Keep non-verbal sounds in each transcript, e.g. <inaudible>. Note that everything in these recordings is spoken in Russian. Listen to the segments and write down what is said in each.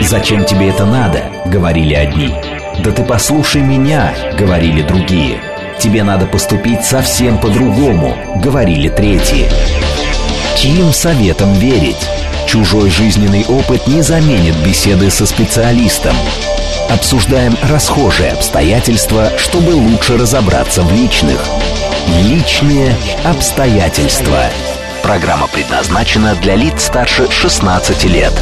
«Зачем тебе это надо?» — говорили одни. «Да ты послушай меня!» — говорили другие. «Тебе надо поступить совсем по-другому!» — говорили третьи. Чьим советом верить? Чужой жизненный опыт не заменит беседы со специалистом. Обсуждаем расхожие обстоятельства, чтобы лучше разобраться в личных. Личные обстоятельства. Программа предназначена для лиц старше 16 лет.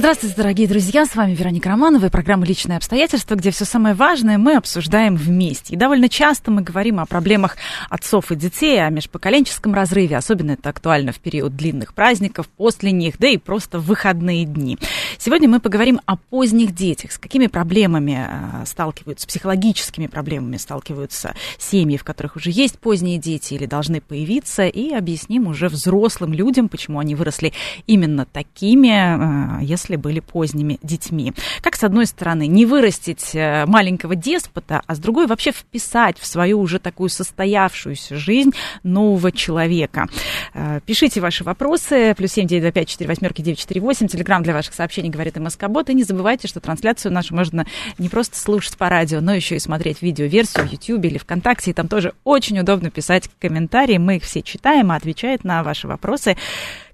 Здравствуйте, дорогие друзья, с вами Вероника Романова и программа «Личные обстоятельства», где все самое важное мы обсуждаем вместе. И довольно часто мы говорим о проблемах отцов и детей, о межпоколенческом разрыве, особенно это актуально в период длинных праздников, после них, да и просто в выходные дни. Сегодня мы поговорим о поздних детях, с какими проблемами э, сталкиваются, психологическими проблемами сталкиваются семьи, в которых уже есть поздние дети или должны появиться, и объясним уже взрослым людям, почему они выросли именно такими, э, если были поздними детьми. Как, с одной стороны, не вырастить э, маленького деспота, а с другой вообще вписать в свою уже такую состоявшуюся жизнь нового человека. Э, пишите ваши вопросы. Плюс семь девять два пять четыре восьмерки девять четыре восемь. Телеграмм для ваших сообщений говорит МСК Бот. И не забывайте, что трансляцию нашу можно не просто слушать по радио, но еще и смотреть видеоверсию в YouTube или ВКонтакте. И там тоже очень удобно писать комментарии. Мы их все читаем, а отвечает на ваши вопросы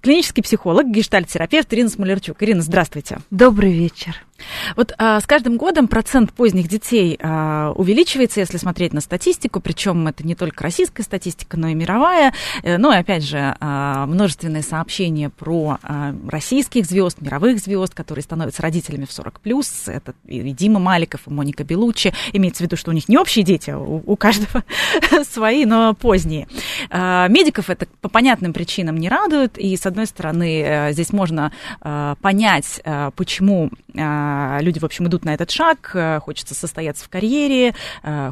клинический психолог, гештальт-терапевт Ирина Смолерчук. Ирина, здравствуйте. Добрый вечер. Вот а, с каждым годом процент поздних детей а, увеличивается, если смотреть на статистику, причем это не только российская статистика, но и мировая. Э, ну и опять же, а, множественные сообщения про а, российских звезд, мировых звезд, которые становятся родителями в 40 плюс. Это и Дима Маликов, и Моника Белуччи. Имеется в виду, что у них не общие дети, а у, у каждого <laughs> свои, но поздние. А, медиков это по понятным причинам не радует, и с одной стороны, э, здесь можно э, понять, э, почему люди, в общем, идут на этот шаг, хочется состояться в карьере,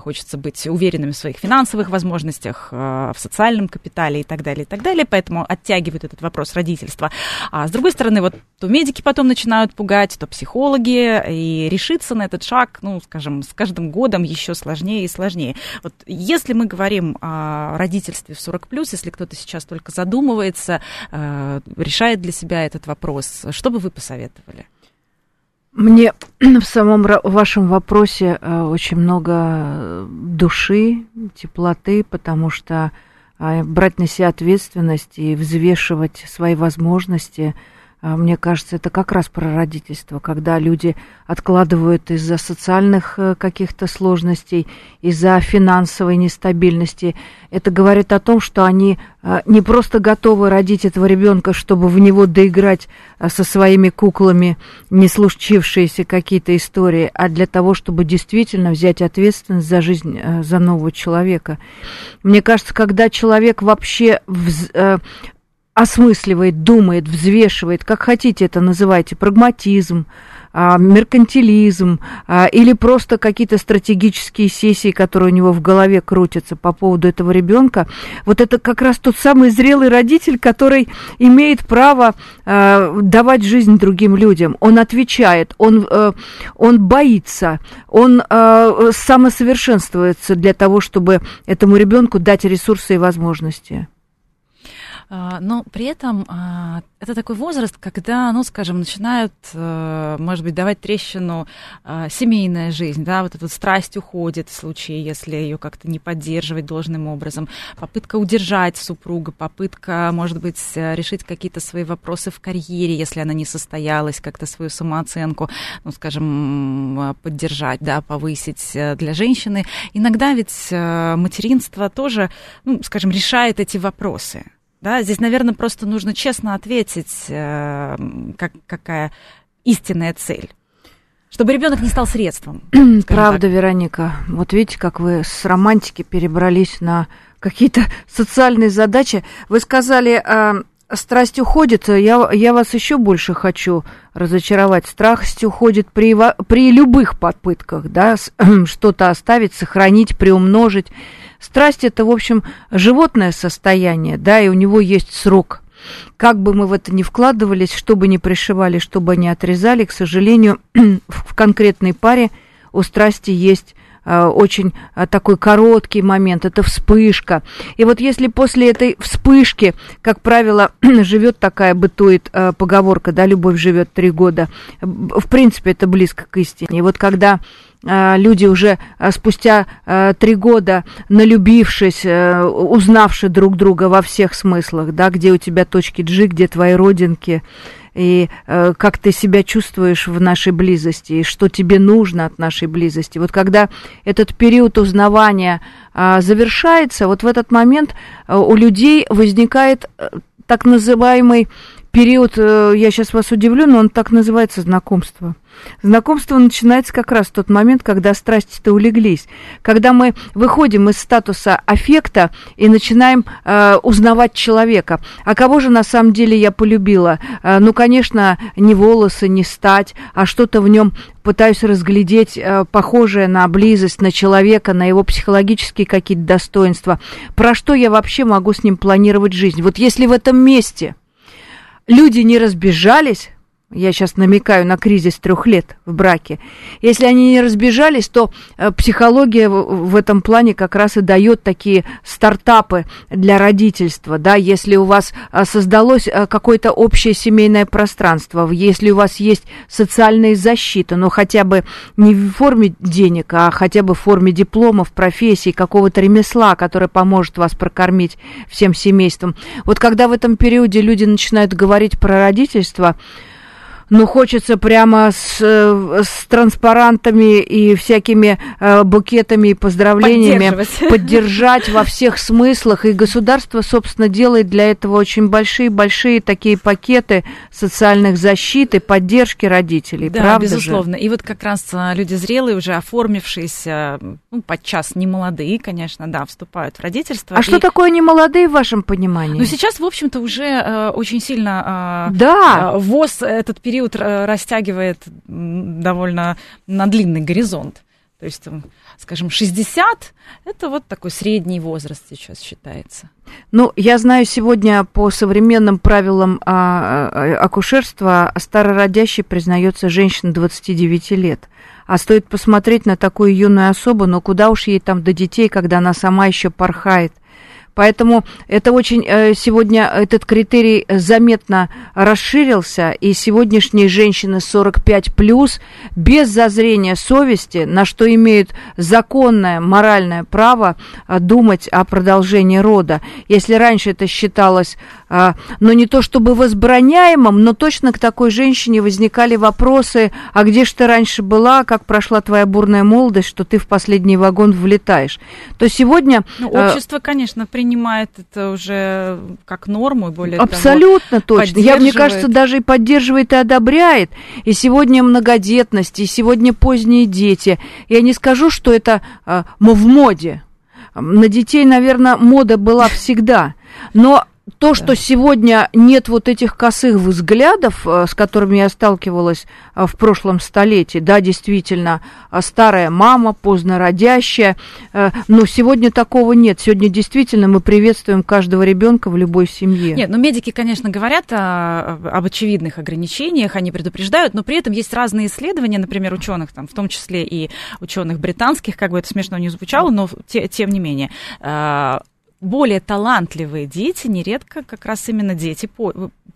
хочется быть уверенными в своих финансовых возможностях, в социальном капитале и так далее, и так далее, поэтому оттягивают этот вопрос родительства. А с другой стороны, вот то медики потом начинают пугать, то психологи, и решиться на этот шаг, ну, скажем, с каждым годом еще сложнее и сложнее. Вот если мы говорим о родительстве в 40+, если кто-то сейчас только задумывается, решает для себя этот вопрос. Что бы вы посоветовали? Мне <clears throat> в самом вашем вопросе э, очень много души, теплоты, потому что а, брать на себя ответственность и взвешивать свои возможности – мне кажется, это как раз про родительство, когда люди откладывают из-за социальных э, каких-то сложностей, из-за финансовой нестабильности. Это говорит о том, что они э, не просто готовы родить этого ребенка, чтобы в него доиграть э, со своими куклами не случившиеся какие-то истории, а для того, чтобы действительно взять ответственность за жизнь за нового человека. Мне кажется, когда человек вообще осмысливает, думает, взвешивает, как хотите это называйте, прагматизм, а, меркантилизм а, или просто какие-то стратегические сессии, которые у него в голове крутятся по поводу этого ребенка. Вот это как раз тот самый зрелый родитель, который имеет право а, давать жизнь другим людям. Он отвечает, он, он боится, он самосовершенствуется для того, чтобы этому ребенку дать ресурсы и возможности. А, но при этом а, это такой возраст, когда, ну, скажем, начинают, э, может быть, давать трещину а, семейная жизнь, да, вот эта вот страсть уходит в случае, если ее как-то не поддерживать должным образом, попытка удержать супруга, попытка, может быть, решить какие-то свои вопросы в карьере, если она не состоялась, как-то свою самооценку, ну, скажем, поддержать, да, повысить э, для женщины. Иногда ведь э, материнство тоже, ну, скажем, решает эти вопросы. Да, здесь, наверное, просто нужно честно ответить, э, как, какая истинная цель. Чтобы ребенок не стал средством. <clears throat> Правда, так. Вероника. Вот видите, как вы с романтики перебрались на какие-то <laughs> социальные задачи. Вы сказали, э, страсть уходит. Я, я вас еще больше хочу разочаровать. Страсть уходит при, при любых попытках, да, <clears throat> что-то оставить, сохранить, приумножить. Страсть это, в общем, животное состояние, да, и у него есть срок. Как бы мы в это ни вкладывались, что бы ни пришивали, что бы ни отрезали, к сожалению, <clears throat> в конкретной паре у страсти есть очень такой короткий момент, это вспышка. И вот если после этой вспышки, как правило, <clears throat> живет такая, бытует поговорка, да, любовь живет три года, в принципе, это близко к истине. И вот когда люди уже спустя три года, налюбившись, узнавши друг друга во всех смыслах, да, где у тебя точки G, где твои родинки, и э, как ты себя чувствуешь в нашей близости, и что тебе нужно от нашей близости. Вот когда этот период узнавания э, завершается, вот в этот момент э, у людей возникает э, так называемый период, э, я сейчас вас удивлю, но он так называется знакомство. Знакомство начинается как раз в тот момент, когда страсти-то улеглись, когда мы выходим из статуса аффекта и начинаем э, узнавать человека. А кого же на самом деле я полюбила? Э, ну, конечно, не волосы, не стать, а что-то в нем пытаюсь разглядеть э, похожее на близость, на человека, на его психологические какие-то достоинства. Про что я вообще могу с ним планировать жизнь? Вот если в этом месте люди не разбежались, я сейчас намекаю на кризис трех лет в браке, если они не разбежались, то э, психология в этом плане как раз и дает такие стартапы для родительства, да, если у вас э, создалось э, какое-то общее семейное пространство, если у вас есть социальная защита, но хотя бы не в форме денег, а хотя бы в форме дипломов, профессий, какого-то ремесла, которое поможет вас прокормить всем семейством. Вот когда в этом периоде люди начинают говорить про родительство, ну, хочется прямо с, э, с транспарантами и всякими э, букетами и поздравлениями <laughs> поддержать во всех смыслах. И государство, собственно, делает для этого очень большие-большие такие пакеты социальных защит и поддержки родителей. Да, правда безусловно. Же? И вот как раз э, люди зрелые, уже оформившиеся, ну, подчас не молодые, конечно, да, вступают в родительство. А и... что такое не молодые в вашем понимании? Ну, сейчас, в общем-то, уже э, очень сильно э, да. э, ВОЗ этот период период растягивает довольно на длинный горизонт. То есть, скажем, 60 – это вот такой средний возраст сейчас считается. Ну, я знаю, сегодня по современным правилам а, а, акушерства старородящей признается женщина 29 лет. А стоит посмотреть на такую юную особу, но куда уж ей там до детей, когда она сама еще порхает. Поэтому это очень э, сегодня этот критерий заметно расширился, и сегодняшние женщины 45 плюс без зазрения совести, на что имеют законное моральное право э, думать о продолжении рода. Если раньше это считалось, э, ну не то чтобы возбраняемым, но точно к такой женщине возникали вопросы, а где же ты раньше была, как прошла твоя бурная молодость, что ты в последний вагон влетаешь. То сегодня... Ну, общество, конечно, при принимает это уже как норму, более Абсолютно того, точно. Я, мне кажется, даже и поддерживает и одобряет. И сегодня многодетность, и сегодня поздние дети. Я не скажу, что это э, в моде. На детей, наверное, мода была всегда. Но то, что сегодня нет вот этих косых взглядов, э, с которыми я сталкивалась э, в прошлом столетии, да, действительно, э, старая мама, поздно родящая, но сегодня такого нет. Сегодня действительно мы приветствуем каждого ребенка в любой семье. Нет, ну медики, конечно, говорят о, об очевидных ограничениях, они предупреждают, но при этом есть разные исследования, например, ученых, там, в том числе и ученых британских, как бы это смешно не звучало, но те, тем не менее более талантливые дети нередко как раз именно дети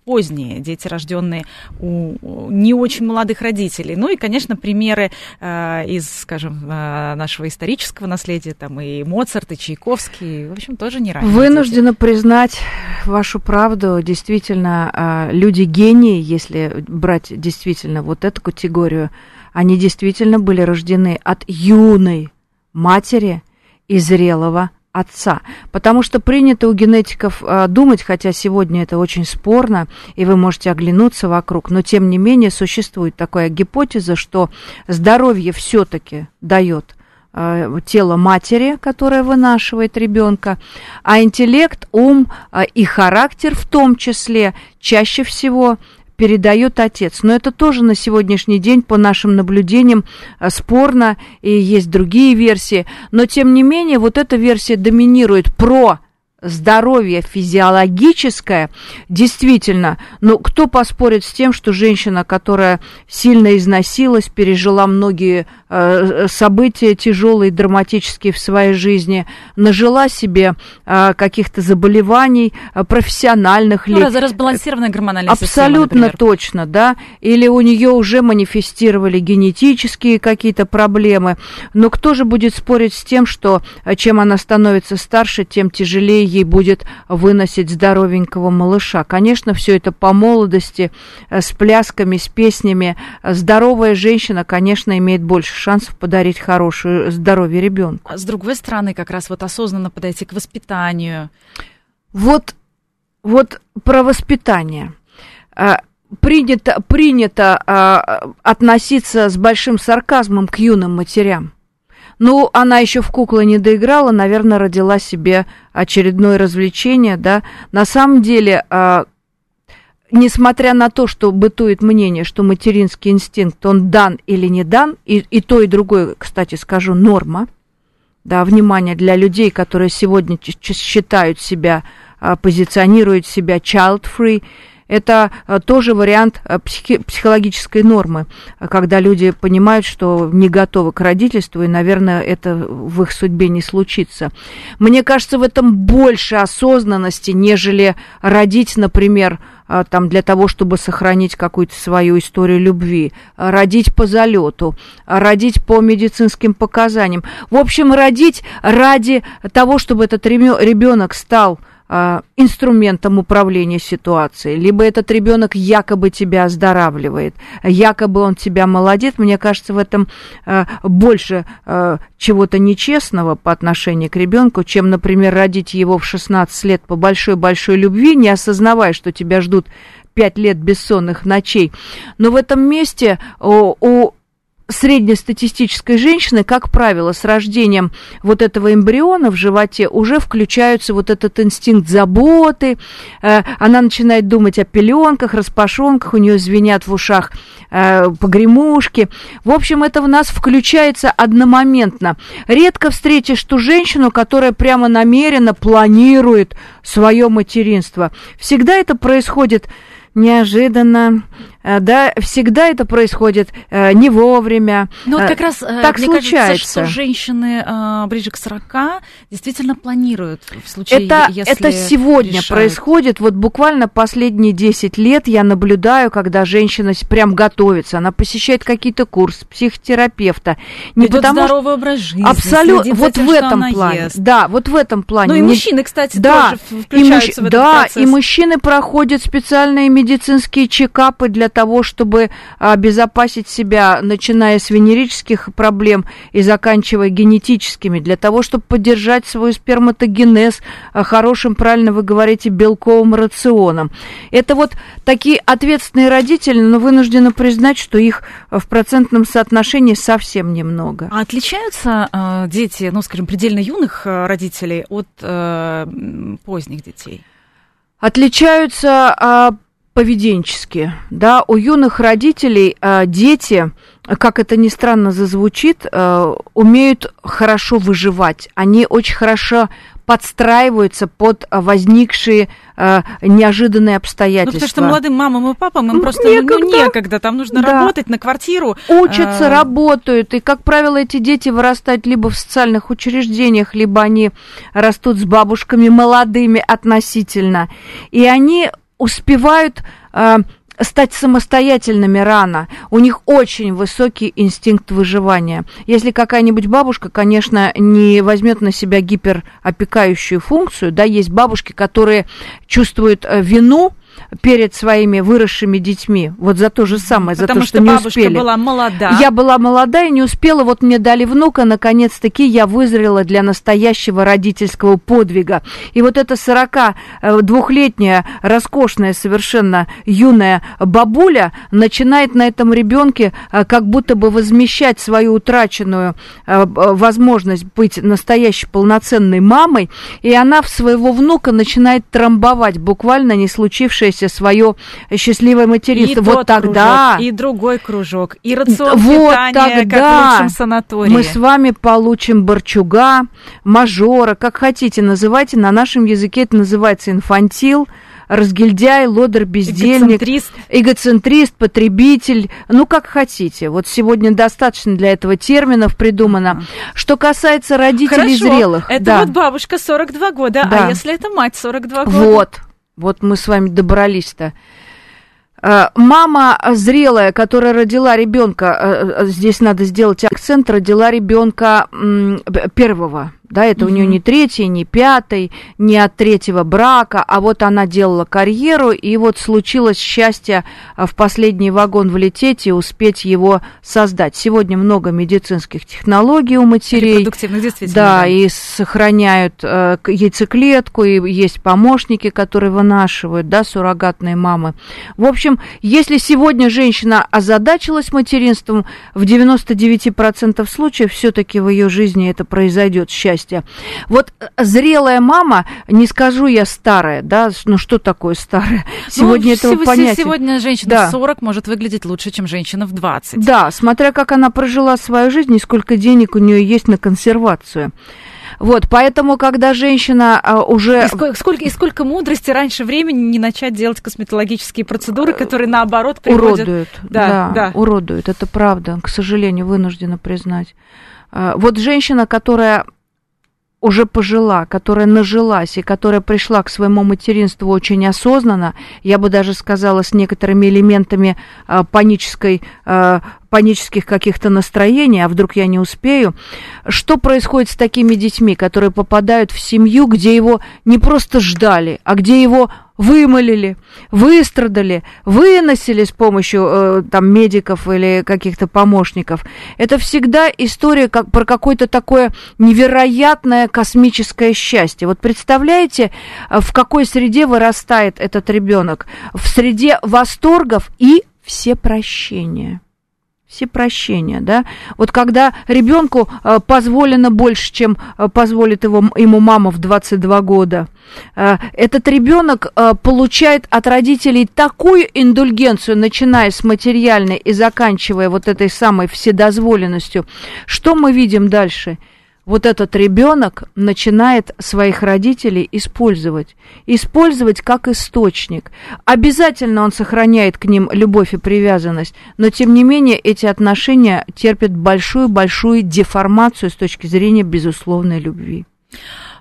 поздние, дети, рожденные у не очень молодых родителей. Ну и, конечно, примеры э, из, скажем, э, нашего исторического наследия, там и Моцарт, и Чайковский, в общем, тоже не ранние Вынуждена дети. признать вашу правду. Действительно, э, люди гении, если брать действительно вот эту категорию, они действительно были рождены от юной матери и зрелого отца. Потому что принято у генетиков э, думать, хотя сегодня это очень спорно, и вы можете оглянуться вокруг, но тем не менее существует такая гипотеза, что здоровье все-таки дает э, тело матери, которое вынашивает ребенка, а интеллект, ум э, и характер в том числе чаще всего передает отец. Но это тоже на сегодняшний день, по нашим наблюдениям, э, спорно, и есть другие версии. Но, тем не менее, вот эта версия доминирует про здоровье физиологическое, действительно, ну, кто поспорит с тем, что женщина, которая сильно износилась, пережила многие э, события тяжелые, драматические в своей жизни, нажила себе э, каких-то заболеваний э, профессиональных ну, ли... разбалансированная гормональная Абсолютно система, точно, да, или у нее уже манифестировали генетические какие-то проблемы, но кто же будет спорить с тем, что э, чем она становится старше, тем тяжелее ей будет выносить здоровенького малыша. Конечно, все это по молодости, э, с плясками, с песнями. Здоровая женщина, конечно, имеет больше шансов подарить хорошее здоровье ребенку. А с другой стороны, как раз вот осознанно подойти к воспитанию. Вот, вот про воспитание э, принято, принято относиться с большим сарказмом к юным матерям. Ну, она еще в куклы не доиграла, наверное, родила себе очередное развлечение, да. На самом деле, э, несмотря на то, что бытует мнение, что материнский инстинкт, он дан или не дан, и, и то, и другое, кстати, скажу, норма, да, внимание для людей, которые сегодня считают себя, а, позиционируют себя child-free, это э, тоже вариант э, психи- психологической нормы, когда люди понимают, что не готовы к родительству, и, наверное, это в их судьбе не случится. Мне кажется, в этом больше осознанности, нежели родить, например, э, там, для того, чтобы сохранить какую-то свою историю любви, родить по залету, родить по медицинским показаниям. В общем, родить ради того, чтобы этот ребенок стал инструментом управления ситуацией, либо этот ребенок якобы тебя оздоравливает, якобы он тебя молодец. Мне кажется, в этом а, больше а, чего-то нечестного по отношению к ребенку, чем, например, родить его в 16 лет по большой-большой любви, не осознавая, что тебя ждут пять лет бессонных ночей. Но в этом месте у, у среднестатистической женщины, как правило, с рождением вот этого эмбриона в животе уже включаются вот этот инстинкт заботы, э, она начинает думать о пеленках, распашонках, у нее звенят в ушах э, погремушки. В общем, это в нас включается одномоментно. Редко встретишь ту женщину, которая прямо намеренно планирует свое материнство. Всегда это происходит неожиданно, да, всегда это происходит э, не вовремя. Ну, вот э, как раз так мне случается. кажется, что женщины э, ближе к 40 действительно планируют в случае, это, если Это сегодня решают. происходит, вот буквально последние 10 лет я наблюдаю, когда женщина прям готовится, она посещает какие-то курсы психотерапевта. Не Ведет потому, здоровый образ жизни. Абсолютно, вот в этом плане. Ест. Да, вот в этом плане. Ну и мужчины, кстати, да, тоже включаются и мужч... в этот Да, процесс. и мужчины проходят специальные медицинские чекапы для того, чтобы обезопасить себя, начиная с венерических проблем и заканчивая генетическими, для того, чтобы поддержать свой сперматогенез а, хорошим, правильно вы говорите, белковым рационом. Это вот такие ответственные родители, но вынуждены признать, что их в процентном соотношении совсем немного. А отличаются э, дети, ну, скажем, предельно юных родителей от э, поздних детей? Отличаются а, поведенчески. Да, у юных родителей э, дети, как это ни странно зазвучит, э, умеют хорошо выживать. Они очень хорошо подстраиваются под возникшие э, неожиданные обстоятельства. Ну, потому что молодым мамам и папам им просто некогда, ну, некогда там нужно да. работать на квартиру. Учатся, а... работают, и, как правило, эти дети вырастают либо в социальных учреждениях, либо они растут с бабушками молодыми относительно, и они успевают э, стать самостоятельными рано. У них очень высокий инстинкт выживания. Если какая-нибудь бабушка, конечно, не возьмет на себя гиперопекающую функцию, да, есть бабушки, которые чувствуют э, вину перед своими выросшими детьми. Вот за то же самое, Потому за то, что, что не бабушка успели. была молода. Я была молода и не успела. Вот мне дали внука, наконец-таки я вызрела для настоящего родительского подвига. И вот эта 42-летняя, роскошная, совершенно юная бабуля начинает на этом ребенке э, как будто бы возмещать свою утраченную э, возможность быть настоящей полноценной мамой, и она в своего внука начинает трамбовать буквально не случившееся сложившееся свое счастливое материнство. И вот тогда... Кружок, и другой кружок, и рацион вот питания, тогда как в лучшем санатории. Мы с вами получим борчуга, мажора, как хотите называйте. На нашем языке это называется инфантил разгильдяй, лодер, бездельник, эгоцентрист. эгоцентрист, потребитель, ну как хотите. Вот сегодня достаточно для этого терминов придумано. Что касается родителей Хорошо, зрелых. это да. вот бабушка 42 года, Да. а если это мать 42 года? Вот, вот мы с вами добрались-то. Э, Мама зрелая, которая родила ребенка, здесь надо сделать акцент, родила ребенка первого, да, это у нее не третий, не пятый, не от третьего брака, а вот она делала карьеру, и вот случилось счастье а, в последний вагон влететь и успеть его создать. Сегодня много медицинских технологий у матерей. Репродуктивных, действительно. Да, и сохраняют э, яйцеклетку, и есть помощники, которые вынашивают, да, суррогатные мамы. В общем, если сегодня женщина озадачилась материнством, в 99% случаев все-таки в ее жизни это произойдет счастье. Вот э, зрелая мама, не скажу я старая, да, ну что такое старая? Сегодня ну, этого сего- понятия. Сегодня женщина Да. в 40 может выглядеть лучше, чем женщина в 20. Да, смотря как она прожила свою жизнь и сколько денег у нее есть на консервацию. Вот, поэтому, когда женщина а, уже... И сколько, сколько, и сколько мудрости раньше времени не начать делать косметологические процедуры, которые наоборот приводят... уродуют, Да, да, да. уродуют, это правда, к сожалению, вынуждена признать. А, Вот женщина, которая уже пожила, которая нажилась и которая пришла к своему материнству очень осознанно, я бы даже сказала, с некоторыми элементами а, панической, а, панических каких-то настроений, а вдруг я не успею. Что происходит с такими детьми, которые попадают в семью, где его не просто ждали, а где его вымолили, выстрадали, выносили с помощью э, там медиков или каких-то помощников. Это всегда история как, про какое-то такое невероятное космическое счастье. Вот представляете, э, в какой среде вырастает этот ребенок? В среде восторгов и всепрощения все прощения, да. Вот когда ребенку э, позволено больше, чем э, позволит его, ему мама в 22 года, э, этот ребенок получает от родителей такую индульгенцию, начиная с материальной и заканчивая вот этой самой вседозволенностью. Что мы видим дальше? Вот этот ребенок начинает своих родителей использовать. Использовать как источник. Обязательно он сохраняет к ним любовь и привязанность, но тем не менее эти отношения терпят большую-большую деформацию с точки зрения безусловной любви.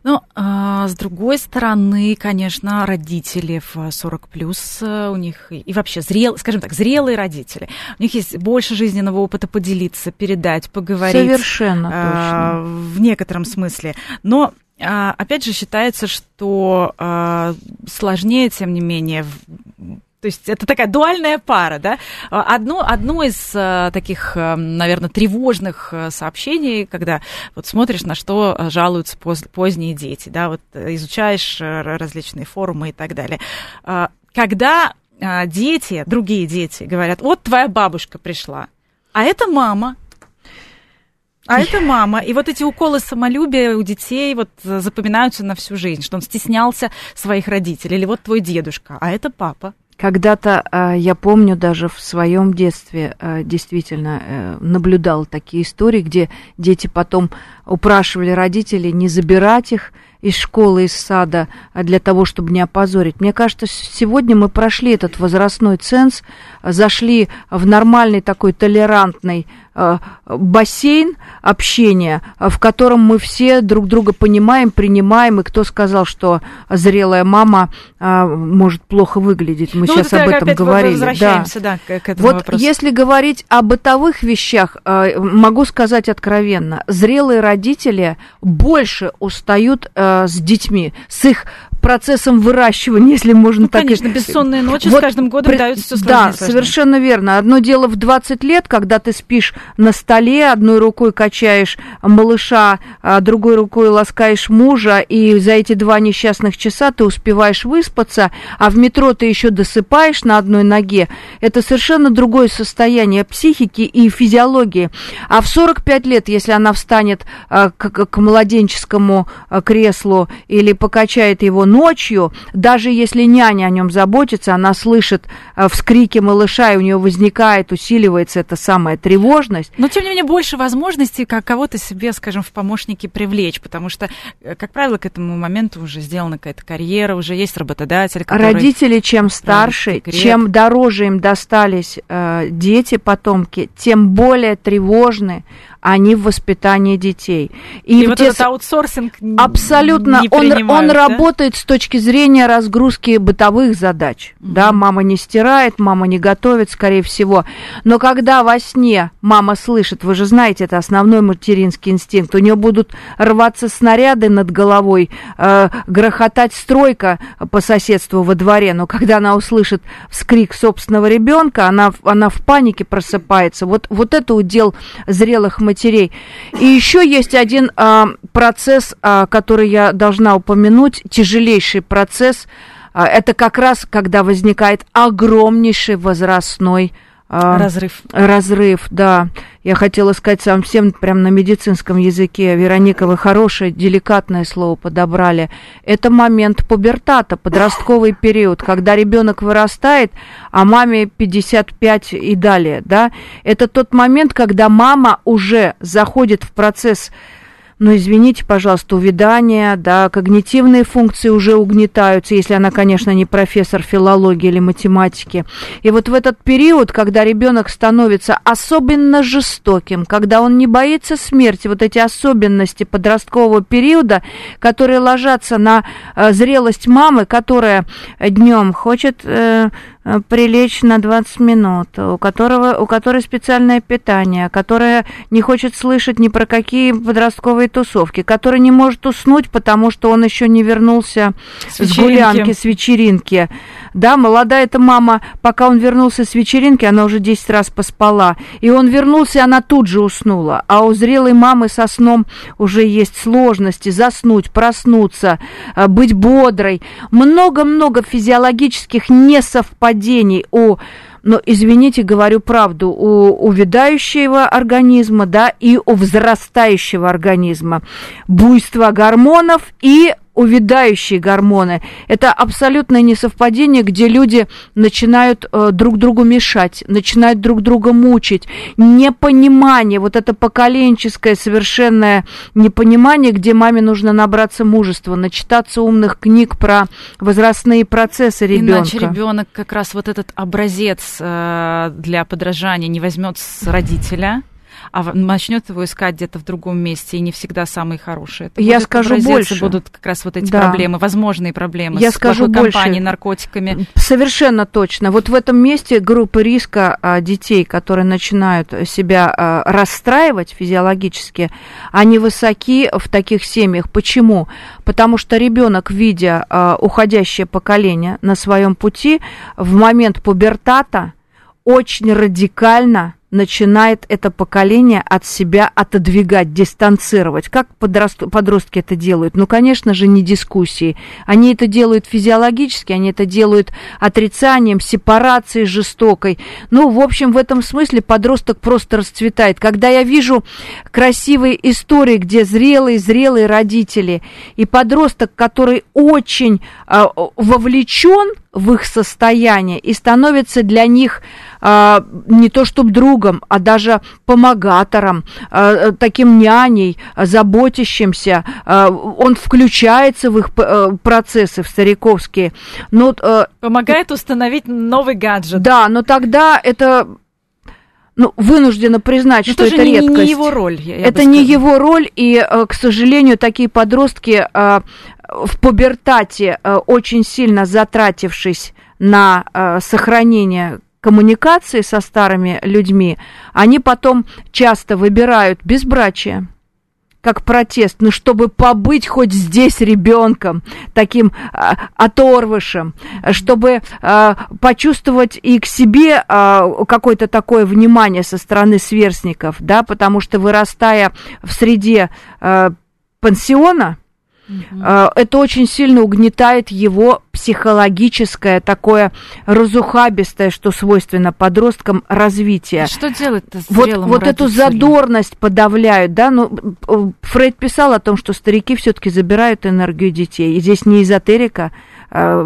Ну, а, с другой стороны, конечно, родители в 40 плюс у них и вообще зрелые, скажем так, зрелые родители. У них есть больше жизненного опыта поделиться, передать, поговорить. Совершенно а, точно. В некотором смысле. Но а, опять же считается, что а, сложнее, тем не менее, то есть это такая дуальная пара, да? А, Одно, одно из а, таких, наверное, тревожных а, сообщений, когда вот смотришь, на что жалуются поз- поздние дети, да, вот э, изучаешь различные форумы и так далее. А, Когда дети, другие дети говорят, вот твоя бабушка пришла, а это мама, а <laughs> это мама. И вот эти уколы самолюбия у детей вот э, запоминаются на всю жизнь, что он стеснялся своих родителей. Или вот твой дедушка, а это папа. Когда-то, а, я помню, даже в своем детстве а, действительно э, наблюдал такие истории, где дети потом упрашивали родителей не забирать их из школы, из сада а, для того, чтобы не опозорить. Мне кажется, сегодня мы прошли этот возрастной ценз, а, зашли в нормальный такой толерантный а, бассейн общения, в котором мы все друг друга понимаем, принимаем, и кто сказал, что зрелая мама а, может плохо выглядеть. Мы Ну, сейчас вот об это этом говорили. Да. Возвращаемся, да, к, к этому Вот вопросу. если говорить о бытовых вещах, могу сказать откровенно, зрелые родители больше устают э, с детьми, с их процессом выращивания, если можно Ну, так конечно, бессонные ночи Вот с каждым годом при- даются все сложнее Да, сложнее. совершенно верно. Одно дело в 20 лет, когда ты спишь на столе, одной рукой качаешь малыша, а другой рукой ласкаешь мужа, и за эти два несчастных часа ты успеваешь выспаться, а в метро ты еще досыпаешь на одной ноге. Это совершенно другое состояние психики и физиологии. А в 45 лет, если она встанет а, к, к- младенческому а, креслу или покачает его ночью, даже если няня о нем заботится, она слышит вскрики малыша, и у нее возникает, усиливается эта самая тревожность. Но, тем не менее, больше возможностей как кого-то себе, скажем, в помощники привлечь, потому что, э, как правило, к этому моменту уже сделана какая-то карьера, уже есть работодатель, который... Родители, чем старше, чем дороже им достались э, дети, потомки, тем более тревожны они в воспитании детей. И, и вот этот аутсорсинг абсолютно не он он да? работает с точки зрения разгрузки бытовых задач. Mm-hmm. Да, мама не стирает, мама не готовит, скорее всего. Но когда во сне мама слышит, вы же знаете, это основной материнский инстинкт, у нее будут рваться снаряды над головой, э, грохотать стройка по соседству во дворе, но когда она услышит вскрик собственного ребенка, она она в панике просыпается. Вот вот это удел зрелых матерей. И еще есть один а, процесс, а, который я должна упомянуть, тяжелейший процесс. А, это как раз, когда возникает огромнейший возрастной а, разрыв. Разрыв, да. Я хотела сказать сам всем прям на медицинском языке. Вероника, вы хорошее, деликатное слово подобрали. Это момент пубертата, подростковый период, когда ребенок вырастает, а маме 55 и далее, да. Это тот момент, когда мама уже заходит в процесс но извините, пожалуйста, увядание, да, когнитивные функции уже угнетаются, если она, конечно, не профессор филологии или математики. И вот в этот период, когда ребенок становится особенно жестоким, когда он не боится смерти, вот эти особенности подросткового периода, которые ложатся на э, зрелость мамы, которая днем хочет Э, прилечь на 20 минут, у, которого, у которой специальное питание, которая не хочет слышать ни про какие подростковые тусовки, который не может уснуть, потому что он еще не вернулся с, с гулянки, с вечеринки. Да, молодая эта мама, пока он вернулся с вечеринки, она уже 10 раз поспала. И он вернулся, и она тут же уснула. А у зрелой мамы со сном уже есть сложности заснуть, проснуться, э, быть бодрой. Много-много физиологических несовпадений падений у но, извините, говорю правду, у увядающего организма, да, и у взрастающего организма. Буйство гормонов и увядающие гормоны. Это абсолютное несовпадение, где люди начинают э, друг другу мешать, начинают друг друга мучить. Непонимание, вот это поколенческое совершенное непонимание, где маме нужно набраться мужества, начитаться умных книг про возрастные процессы ребенка. Иначе ребенок как раз вот этот образец э, для подражания не возьмет с родителя а начнет его искать где-то в другом месте, и не всегда самый хороший. Это Я скажу больше. будут как раз вот эти да. проблемы, возможные проблемы Я с скажу больше. компанией, наркотиками. Совершенно точно. Вот в этом месте группы риска а, детей, которые начинают себя а, расстраивать физиологически, они высоки в таких семьях. Почему? Потому что ребенок, видя а, уходящее поколение на своем пути, в момент пубертата очень радикально начинает это поколение от себя отодвигать, дистанцировать. Как подрост... подростки это делают? Ну, конечно же, не дискуссии. Они это делают физиологически, они это делают отрицанием, сепарацией жестокой. Ну, в общем, в этом смысле подросток просто расцветает. Когда я вижу красивые истории, где зрелые, зрелые родители и подросток, который очень э, вовлечен в их состояние и становится для них а, не то чтобы другом, а даже помогатором, а, таким няней, заботящимся. А, он включается в их а, процессы, в стариковские. Но, а, Помогает установить новый гаджет. Да, но тогда это ну, вынуждена признать, но что это не, редкость. не его роль. Я, это не его роль, и, э, к сожалению, такие подростки э, в пубертате, э, очень сильно затратившись на сохранение коммуникации со старыми людьми, они потом часто выбирают безбрачие как протест, ну, чтобы побыть хоть здесь ребенком, таким а, оторвышем, чтобы а, почувствовать и к себе а, какое-то такое внимание со стороны сверстников, да, потому что вырастая в среде а, пансиона, Uh-huh. Это очень сильно угнетает его психологическое, такое разухабистое, что свойственно подросткам, развитие. Что делать Вот, вот эту задорность подавляют, да, ну, Фрейд писал о том, что старики все-таки забирают энергию детей. И здесь не эзотерика, а,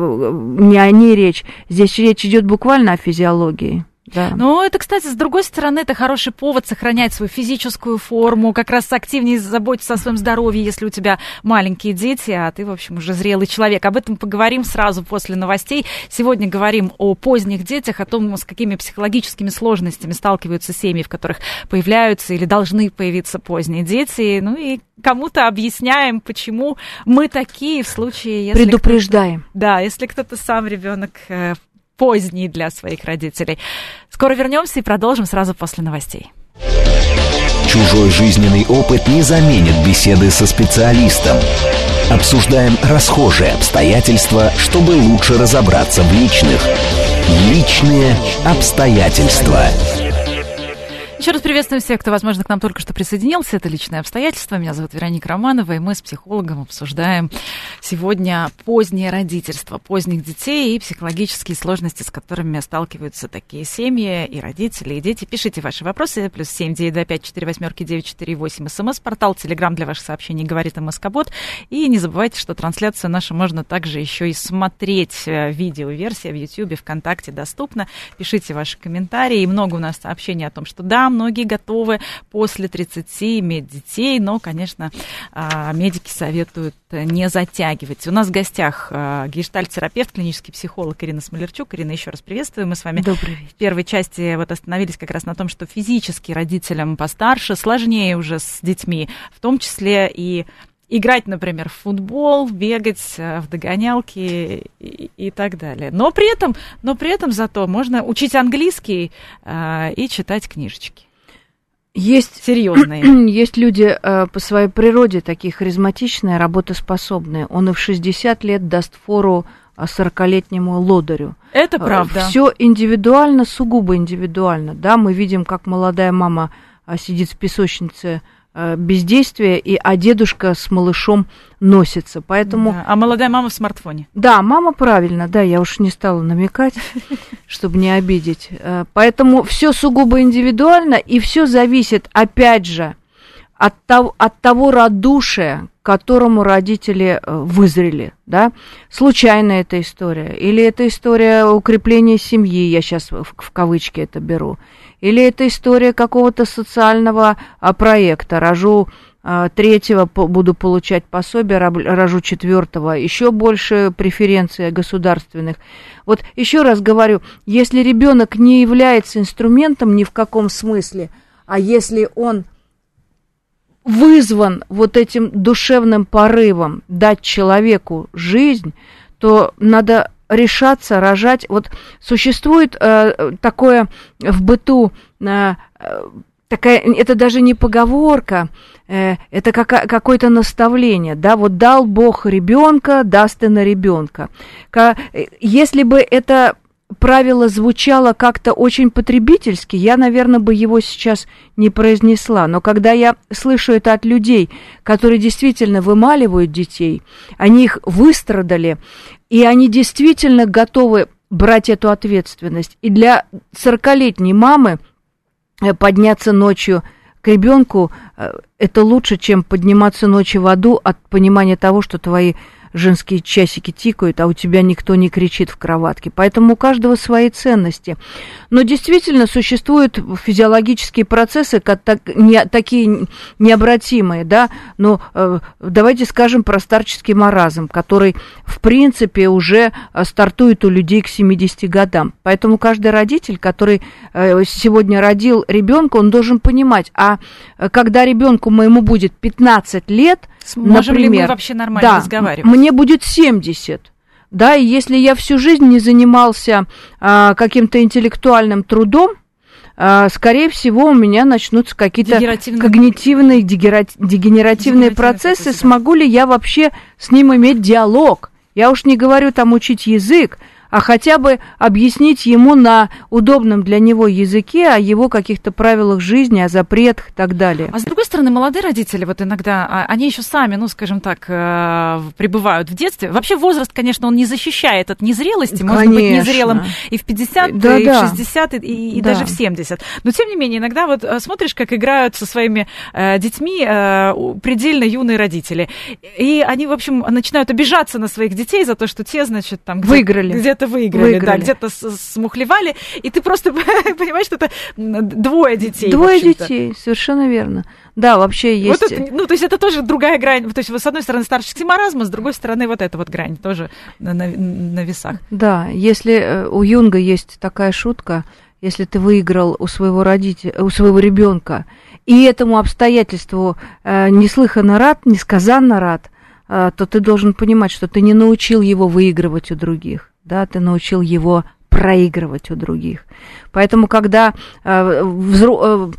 не о ней речь. Здесь речь идет буквально о физиологии. Да. Ну, это, кстати, с другой стороны, это хороший повод сохранять свою физическую форму, как раз активнее заботиться о своем здоровье, если у тебя маленькие дети, а ты, в общем, уже зрелый человек. Об этом поговорим сразу после новостей. Сегодня говорим о поздних детях, о том, с какими психологическими сложностями сталкиваются семьи, в которых появляются или должны появиться поздние дети. Ну и кому-то объясняем, почему мы такие в случае, если... Предупреждаем. Да, если кто-то сам ребенок э, поздний для своих родителей. Скоро вернемся и продолжим сразу после новостей. Чужой жизненный опыт не заменит беседы со специалистом. Обсуждаем расхожие обстоятельства, чтобы лучше разобраться в личных. Личные обстоятельства. Еще раз приветствую всех, кто, возможно, к нам только что присоединился. Это «Личные обстоятельства». Меня зовут Вероника Романова, и мы с психологом обсуждаем сегодня позднее родительство, поздних детей и психологические сложности, с которыми сталкиваются такие семьи и родители, и дети. Пишите ваши вопросы. Плюс семь девять два пять четыре восьмерки девять четыре восемь. СМС-портал, Телеграм для ваших сообщений говорит МСК-бот. И не забывайте, что трансляцию нашу можно также еще и смотреть. Э, видеоверсия в YouTube, ВКонтакте доступна. Пишите ваши комментарии. И много у нас сообщений о том, что да, многие готовы после 30 иметь детей, но, конечно, а, медики советуют не затягивать. У нас в гостях а, гештальт-терапевт, клинический психолог Ирина Смолерчук. Ирина, еще раз приветствую. Мы с вами Добрый в первой части вот остановились как раз на том, что физически родителям постарше сложнее уже с детьми, в том числе и играть, например, в футбол, бегать э, в догонялки и, и так далее. Но при этом, но при этом зато можно учить английский э, и читать книжечки. Есть <clears throat> серьезные. Есть люди э, по своей природе такие харизматичные, работоспособные. Он и в 60 лет даст фору 40-летнему лодырю. Это э, правда. Все индивидуально, сугубо индивидуально. Да, мы видим, как молодая мама э, сидит в песочнице Э, бездействие, и, а дедушка с малышом носится. Поэтому... Да. А молодая мама в смартфоне. Да, мама правильно, да, я уж не стала намекать, <laughs> чтобы не обидеть. Э, поэтому все сугубо индивидуально, и все зависит, опять же, от того, от того радушия, к которому родители э, вызрели, да, случайная эта история, или это история укрепления семьи, я сейчас в, в кавычки это беру, или это история какого-то социального а, проекта. Рожу а, третьего, буду получать пособие, рожу четвертого, еще больше преференций государственных. Вот еще раз говорю, если ребенок не является инструментом ни в каком смысле, а если он вызван вот этим душевным порывом дать человеку жизнь, то надо решаться рожать. Вот существует э, такое в быту, э, такая, это даже не поговорка, э, это как, какое-то наставление, да, вот дал Бог ребенка, даст и на ребенка. Если бы это правило звучало как-то очень потребительски, я, наверное, бы его сейчас не произнесла. Но когда я слышу это от людей, которые действительно вымаливают детей, они их выстрадали, и они действительно готовы брать эту ответственность. И для 40-летней мамы э, подняться ночью к ребенку э, это лучше, чем подниматься ночью в аду от понимания того, что твои женские часики тикают, а у тебя никто не кричит в кроватке. Поэтому у каждого свои ценности. Но действительно существуют физиологические процессы, как, так, не, такие необратимые, да, но э, давайте скажем про старческий маразм, который, в принципе, уже э, стартует у людей к 70 годам. Поэтому каждый родитель, который э, сегодня родил ребенка, он должен понимать, а когда ребенку моему будет 15 лет, Можем например, ли мы вообще нормально да, разговаривать? Мне будет 70. Да, и если я всю жизнь не занимался а, каким-то интеллектуальным трудом, а, скорее всего, у меня начнутся какие-то когнитивные, дегенеративные процессы. процессы. Смогу ли я вообще с ним иметь диалог? Я уж не говорю там учить язык, а хотя бы объяснить ему на удобном для него языке о его каких-то правилах жизни, о запретах и так далее. А с другой стороны, молодые родители, вот иногда, а, они еще сами, ну, скажем так, э, пребывают в детстве. Вообще возраст, конечно, он не защищает от незрелости, конечно. быть незрелым и в 50, да, и да. в 60, и, и да. даже в 70. Но, тем не менее, иногда вот э, смотришь, как играют со своими э, детьми э, предельно юные родители. И они, в общем, начинают обижаться на своих детей за то, что те, значит, там... Выиграли. Где-то выиграли, выиграли. да, где-то смухлевали. И ты просто <laughs> понимаешь, что это двое детей. Двое детей, совершенно верно. Да, вообще есть... Вот это, ну, то есть это тоже другая грань. То есть, с одной стороны, старческий маразм, а с другой стороны, вот эта вот грань тоже на, на, на весах. Да, если э, у Юнга есть такая шутка, если ты выиграл у своего родителя, у своего ребенка, и этому обстоятельству э, неслыханно рад, несказанно рад, э, то ты должен понимать, что ты не научил его выигрывать у других, да, ты научил его проигрывать у других. Поэтому, когда э, взро- э,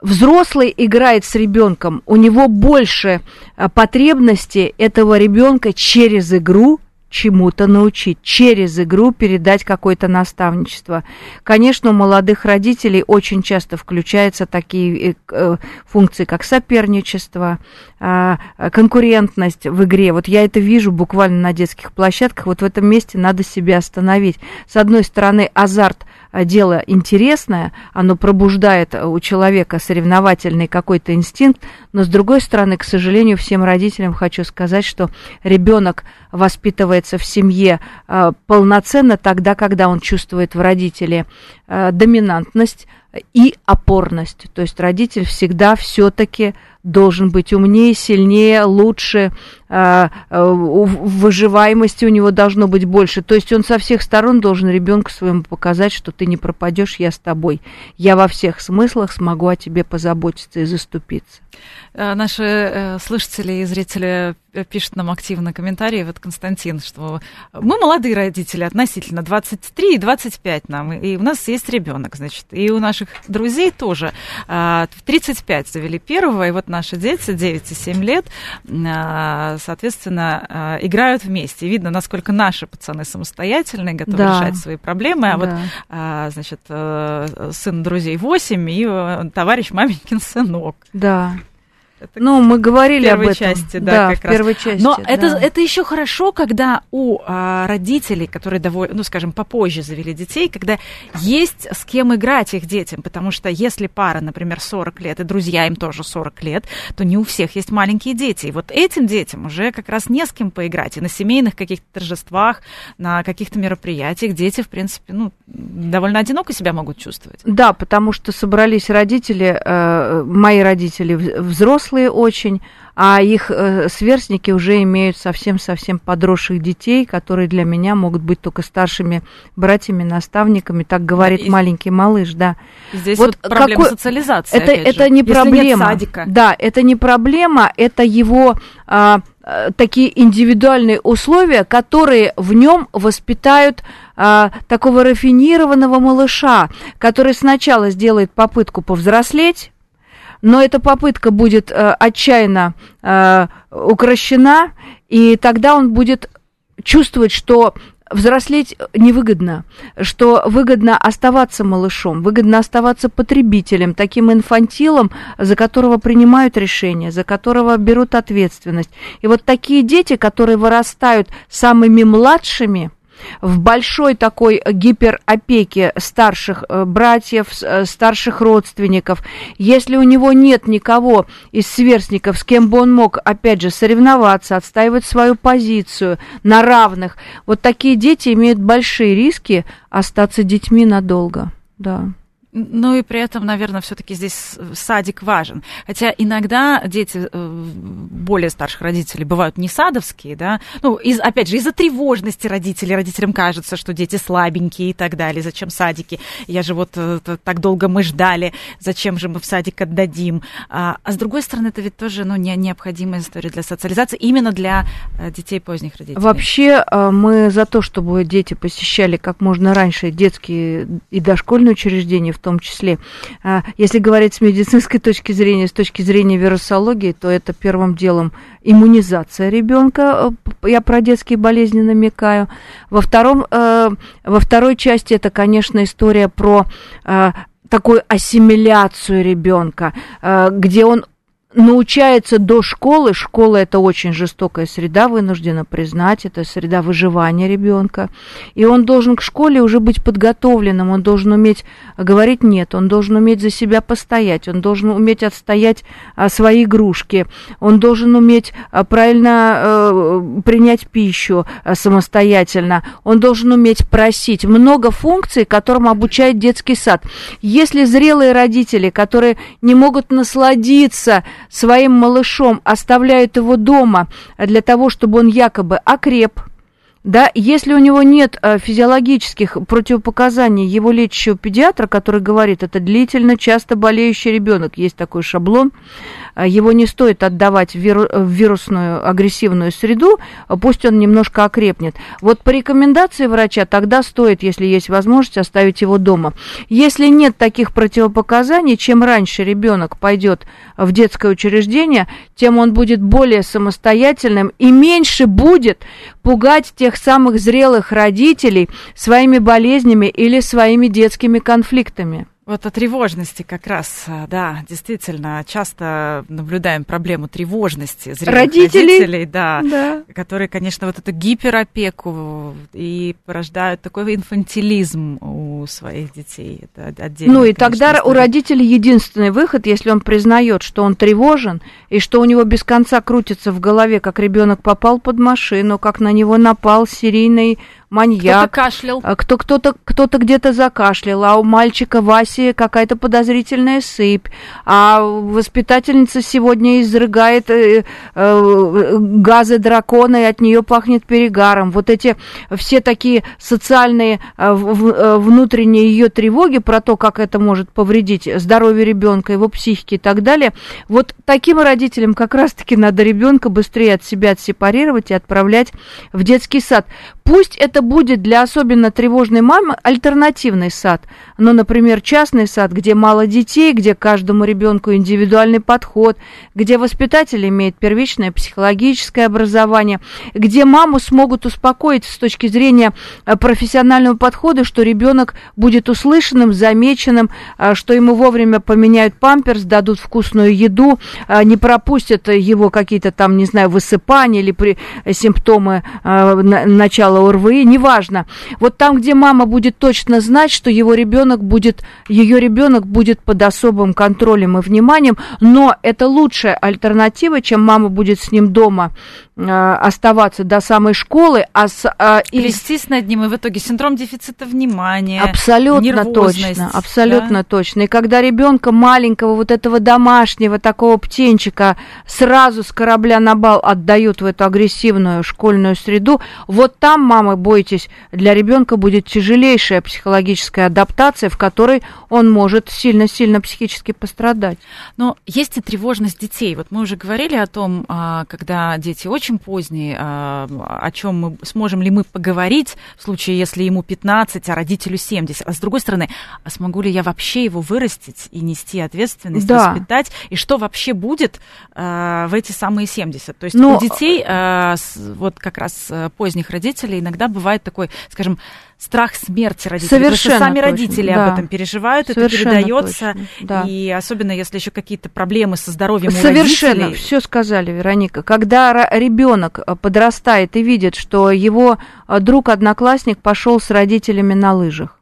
взрослый играет с ребенком, у него больше э, потребности этого ребенка через игру чему-то научить, через игру передать какое-то наставничество. Конечно, у молодых родителей очень часто включаются такие э, э, функции, как соперничество, а, конкурентность в игре. Вот я это вижу буквально на детских площадках. Вот в этом месте надо себя остановить. С одной стороны, азарт э, дело интересное, оно пробуждает у человека соревновательный какой-то инстинкт, но с другой стороны, к сожалению, всем родителям хочу сказать, что ребенок воспитывается в семье э, полноценно тогда, когда он чувствует в родителе э, доминантность и опорность. То есть родитель всегда все-таки должен быть умнее, сильнее, лучше, э, выживаемости у него должно быть больше. То есть он со всех сторон должен ребенку своему показать, что ты не пропадешь, я с тобой. Я во всех смыслах смогу о тебе позаботиться и заступиться. Э, наши э, слушатели и зрители э, пишут нам активно комментарии, вот Константин, что мы молодые родители относительно, 23 и 25 нам, и у нас есть ребенок, значит, и у наших друзей тоже в 35 завели первого, и вот наши дети 9 и 7 лет, соответственно, играют вместе. Видно, насколько наши пацаны самостоятельные, готовы да. решать свои проблемы, а да. вот, значит, сын друзей 8 и товарищ маменькин сынок. Да. Это ну, мы говорили об этом. части, да, да как в раз. первой части. Но да. это, это еще хорошо, когда у а, родителей, которые довольно, ну, скажем, попозже завели детей, когда есть с кем играть их детям, потому что если пара, например, 40 лет, и друзья им тоже 40 лет, то не у всех есть маленькие дети. И вот этим детям уже как раз не с кем поиграть. И на семейных каких-то торжествах, на каких-то мероприятиях дети, в принципе, ну, довольно одиноко себя могут чувствовать. Да, потому что собрались родители, э, мои родители взрослые, взрослые очень, а их э, сверстники уже имеют совсем-совсем подросших детей, которые для меня могут быть только старшими братьями, наставниками, так говорит и маленький малыш, да. Здесь вот, вот проблема какой... социализации. Это, это не проблема. Да, это не проблема, это его а, а, такие индивидуальные условия, которые в нем воспитают а, такого рафинированного малыша, который сначала сделает попытку повзрослеть но эта попытка будет э, отчаянно э, укращена, и тогда он будет чувствовать, что взрослеть невыгодно, что выгодно оставаться малышом, выгодно оставаться потребителем, таким инфантилом, за которого принимают решения, за которого берут ответственность. И вот такие дети, которые вырастают самыми младшими, в большой такой гиперопеке старших э, братьев, э, старших родственников, если у него нет никого из сверстников, с кем бы он мог, опять же, соревноваться, отстаивать свою позицию на равных, вот такие дети имеют большие риски остаться детьми надолго. Да. Ну и при этом, наверное, все-таки здесь садик важен. Хотя иногда дети э, более старших родителей бывают не садовские, да. Ну, из, опять же, из-за тревожности родителей. Родителям кажется, что дети слабенькие и так далее. Зачем садики? Я же вот э, так долго мы ждали. Зачем же мы в садик отдадим? А, а с другой стороны, это ведь тоже ну, не, необходимая история для социализации, именно для э, детей поздних родителей. Вообще мы за то, чтобы дети посещали как можно раньше детские и дошкольные учреждения, в том числе. А, если говорить с медицинской <laughs> точки зрения, с точки зрения вирусологии, то это первым делом иммунизация ребенка. Э, я про детские болезни намекаю. Во, втором, э, во второй части это, конечно, история про э, такую ассимиляцию ребенка, где он научается до школы, школа это очень жестокая среда, вынуждена признать, это среда выживания ребенка, и он должен к школе уже быть подготовленным, он должен уметь говорить нет, он должен уметь за себя постоять, он должен уметь отстоять а, свои игрушки, он должен уметь а, правильно а, принять пищу а, самостоятельно, он должен уметь просить, много функций, которым обучает детский сад. Если зрелые родители, которые не могут насладиться своим малышом, оставляют его дома для того, чтобы он якобы окреп, да, если у него нет э, физиологических противопоказаний его лечащего педиатра, который говорит, это длительно, часто болеющий ребенок, есть такой шаблон, э, его не стоит отдавать в, виру, в вирусную агрессивную среду, пусть он немножко окрепнет. Вот по рекомендации врача тогда стоит, если есть возможность, оставить его дома. Если нет таких противопоказаний, чем раньше ребенок пойдет в детское учреждение, тем он будет более самостоятельным и меньше будет пугать тех самых зрелых родителей своими болезнями или своими детскими конфликтами. Вот о тревожности как раз, а, да, действительно, часто наблюдаем проблему тревожности зрелых родителей, родителей да, да, которые, конечно, вот эту гиперопеку и порождают такой инфантилизм у своих детей. Это отдельно. Ну и тогда история. у родителей единственный выход, если он признает, что он тревожен и что у него без конца крутится в голове, как ребенок попал под машину, как на него напал серийный маньяк. Кто-то кашлял. А, кто, кто-то, кто-то где-то закашлял, а у мальчика Васи какая-то подозрительная сыпь, а воспитательница сегодня изрыгает э, э, газы дракона, и от нее пахнет перегаром. Вот эти все такие социальные э, в, э, внутренние ее тревоги про то, как это может повредить здоровью ребенка, его психике и так далее. Вот таким родителям как раз-таки надо ребенка быстрее от себя отсепарировать и отправлять в детский сад. Пусть это будет для особенно тревожной мамы альтернативный сад. Ну, например, частный сад, где мало детей, где каждому ребенку индивидуальный подход, где воспитатель имеет первичное психологическое образование, где маму смогут успокоить с точки зрения э, профессионального подхода, что ребенок будет услышанным, замеченным, э, что ему вовремя поменяют памперс, дадут вкусную еду, э, не пропустят его какие-то там, не знаю, высыпания или при симптомы начала ОРВИ, неважно. Вот там, где мама будет точно знать, что его ребенок будет, ее ребенок будет под особым контролем и вниманием, но это лучшая альтернатива, чем мама будет с ним дома оставаться до самой школы, а с, а, Плестись над ним, и в итоге синдром дефицита внимания, Абсолютно точно, абсолютно да? точно. И когда ребенка маленького, вот этого домашнего такого птенчика сразу с корабля на бал отдают в эту агрессивную школьную среду, вот там, мамы, бойтесь, для ребенка будет тяжелейшая психологическая адаптация, в которой он может сильно-сильно психически пострадать. Но есть и тревожность детей. Вот мы уже говорили о том, а, когда дети очень очень поздний, а, о чем мы сможем ли мы поговорить в случае, если ему 15, а родителю 70. А с другой стороны, а смогу ли я вообще его вырастить и нести ответственность, да. воспитать, и что вообще будет а, в эти самые 70? То есть Но... у детей, а, вот как раз поздних родителей, иногда бывает такой, скажем, страх смерти родителей. Совершенно сами точно, родители да. об этом переживают, Совершенно это передается. да. И особенно если еще какие-то проблемы со здоровьем Совершенно, у родителей. все сказали, Вероника. Когда ребенок э, подрастает и видит, что его э, друг-одноклассник пошел с родителями на лыжах,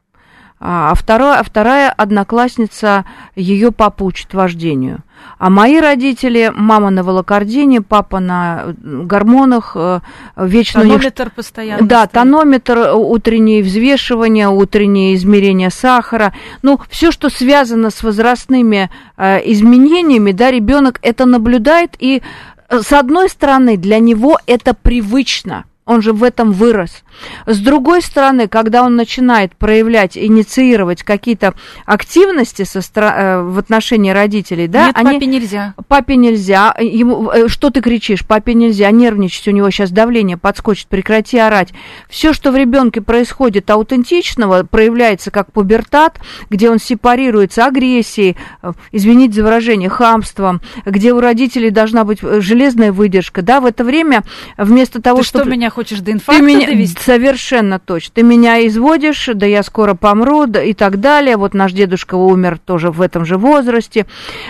а, а вторая, вторая одноклассница ее папа учит вождению. А мои родители, мама на волокордине, папа на э, гормонах, э, вечно тонометр них... постоянно. Да, стоит. тонометр, э, утренние взвешивания, утренние измерения сахара. Ну, все, что связано с возрастными изменениями, да, ребенок это наблюдает, и с одной стороны, для него это привычно – он же в этом вырос. С другой стороны, когда он начинает проявлять, инициировать какие-то активности со стра- э, в отношении родителей, да, Нет, они... папе нельзя. Папе нельзя, ему, э, что ты кричишь, папе нельзя, нервничать, у него сейчас давление подскочит, прекрати орать. Все, что в ребенке происходит аутентичного, проявляется как пубертат, где он сепарируется агрессией, э, извините за выражение, хамством, где у родителей должна быть железная выдержка, да, в это время вместо того, Ты что, чтобы... меня хочешь до Ты инфаркта меня довести? Совершенно точно. Ты меня изводишь, да я скоро помру, да и так далее. Вот наш дедушка умер тоже в этом же возрасте.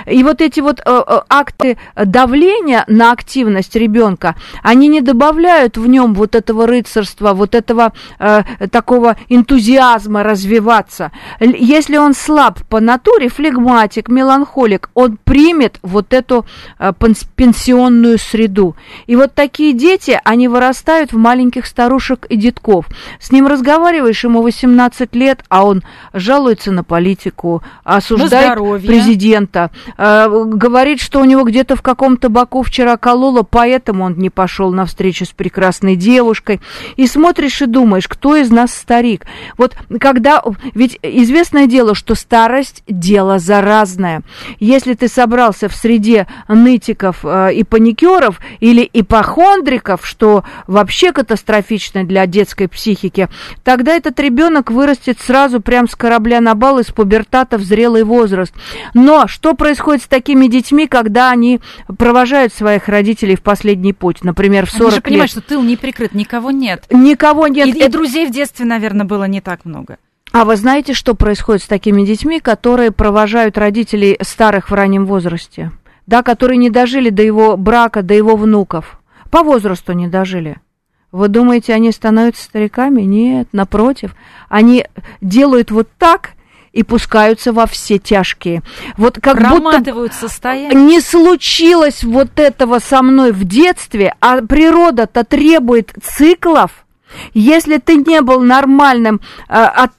И вот эти вот э, э, акты давления на активность ребенка, они не добавляют в нем вот этого рыцарства, вот этого э, такого энтузиазма развиваться. Если он слаб по натуре, флегматик, меланхолик, он примет вот эту э, пенс- пенсионную среду. И вот такие дети, они вырастают в маленьких старушек и детков. С ним разговариваешь, ему 18 лет, а он жалуется на политику, осуждает здоровье. президента, э, говорит, что у него где-то в каком-то боку вчера кололо, поэтому он не пошел на встречу с прекрасной девушкой. И смотришь и думаешь, кто из нас старик? Вот когда... Ведь известное дело, что старость – дело заразное. Если ты собрался в среде нытиков э, и паникеров или ипохондриков, что вообще катастрофично для детской психики, тогда этот ребенок вырастет сразу прям с корабля на бал из пубертата в зрелый возраст. Но что происходит с такими детьми, когда они провожают своих родителей в последний путь, например, в 40 Они же лет? понимают, что тыл не прикрыт, никого нет. Никого нет. и, и друзей в детстве, наверное, было не так много. А вы знаете, что происходит с такими детьми, которые провожают родителей старых в раннем возрасте? Да, которые не дожили до его брака, до его внуков. По возрасту не дожили. Вы думаете, они становятся стариками? Нет, напротив. Они делают вот так и пускаются во все тяжкие. Вот как будто состояние. не случилось вот этого со мной в детстве, а природа-то требует циклов. Если ты не был нормальным э, от,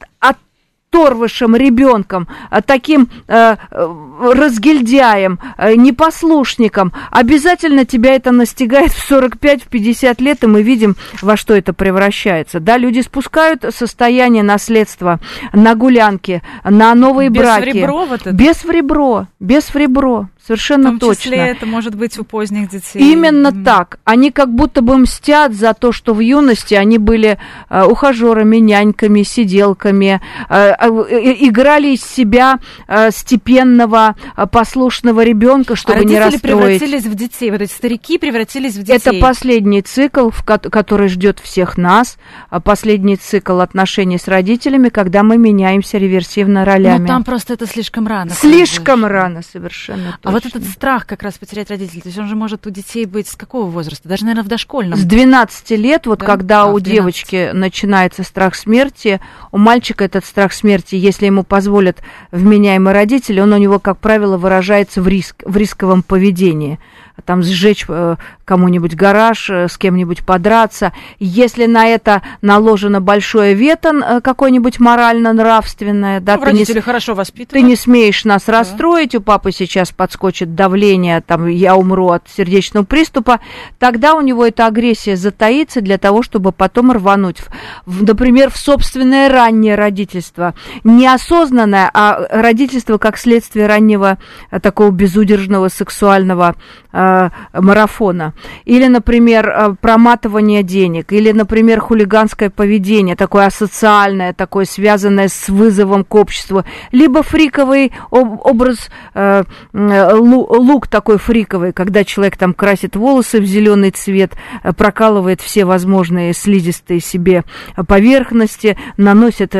оторвышем ребенком, э, таким э, э, разгильдяем, э, непослушником, обязательно тебя это настигает в 45-50 лет, и мы видим, во что это превращается. Да, люди спускают состояние наследства на гулянки, на новые Без браки. в ребро вот это? Без в ребро, без в ребро, В совершенно том точно. числе это может быть у поздних детей. Именно М. так. Они как будто бы мстят за то, что в юности они были э, ухажерами, няньками, сиделками, э, э, э, играли из себя э, степенного, э, послушного ребенка, чтобы а не расстроить. превратились в детей. Вот эти старики превратились в детей. Это последний цикл, в ко- который ждет всех нас, а последний цикл отношений с родителями, когда мы меняемся реверсивно ролями. Ну, там просто это слишком рано. Слишком рано, совершенно А вот этот страх как раз потерять родителей, то есть он же может у детей быть с какого возраста? Даже, наверное, в дошкольном. С 12 лет, вот Да? когда А, у в 12. девочки начинается страх смерти, у мальчика этот страх смерти, если ему позволят вменяемый родитель, он у него, как правило, выражается в, риск, в рисковом поведении. Там сжечь э, кому-нибудь гараж, э, с кем-нибудь подраться. Если на это наложено большое вето э, какое-нибудь морально-нравственное, да, Ну, ты не хорошо ты воспитывают. не смеешь нас расстроить, у папы сейчас подскочит давление, там, я умру от сердечного приступа, тогда у него эта агрессия затаится для того, чтобы потом рвануть, в- в, например, в собственное раннее родительство. Неосознанное, а родительство как следствие раннего э, такого безудержного сексуального э, марафона. Или, например, э, проматывание денег, или, например, хулиганское поведение, такое асоциальное, такое связанное с вызовом к обществу, либо фриковый об- образ, э, э, лу- лук такой фриковый, когда человек там красит волосы в зеленый цвет, прокалывает все возможные слизистые себе поверхности, наносит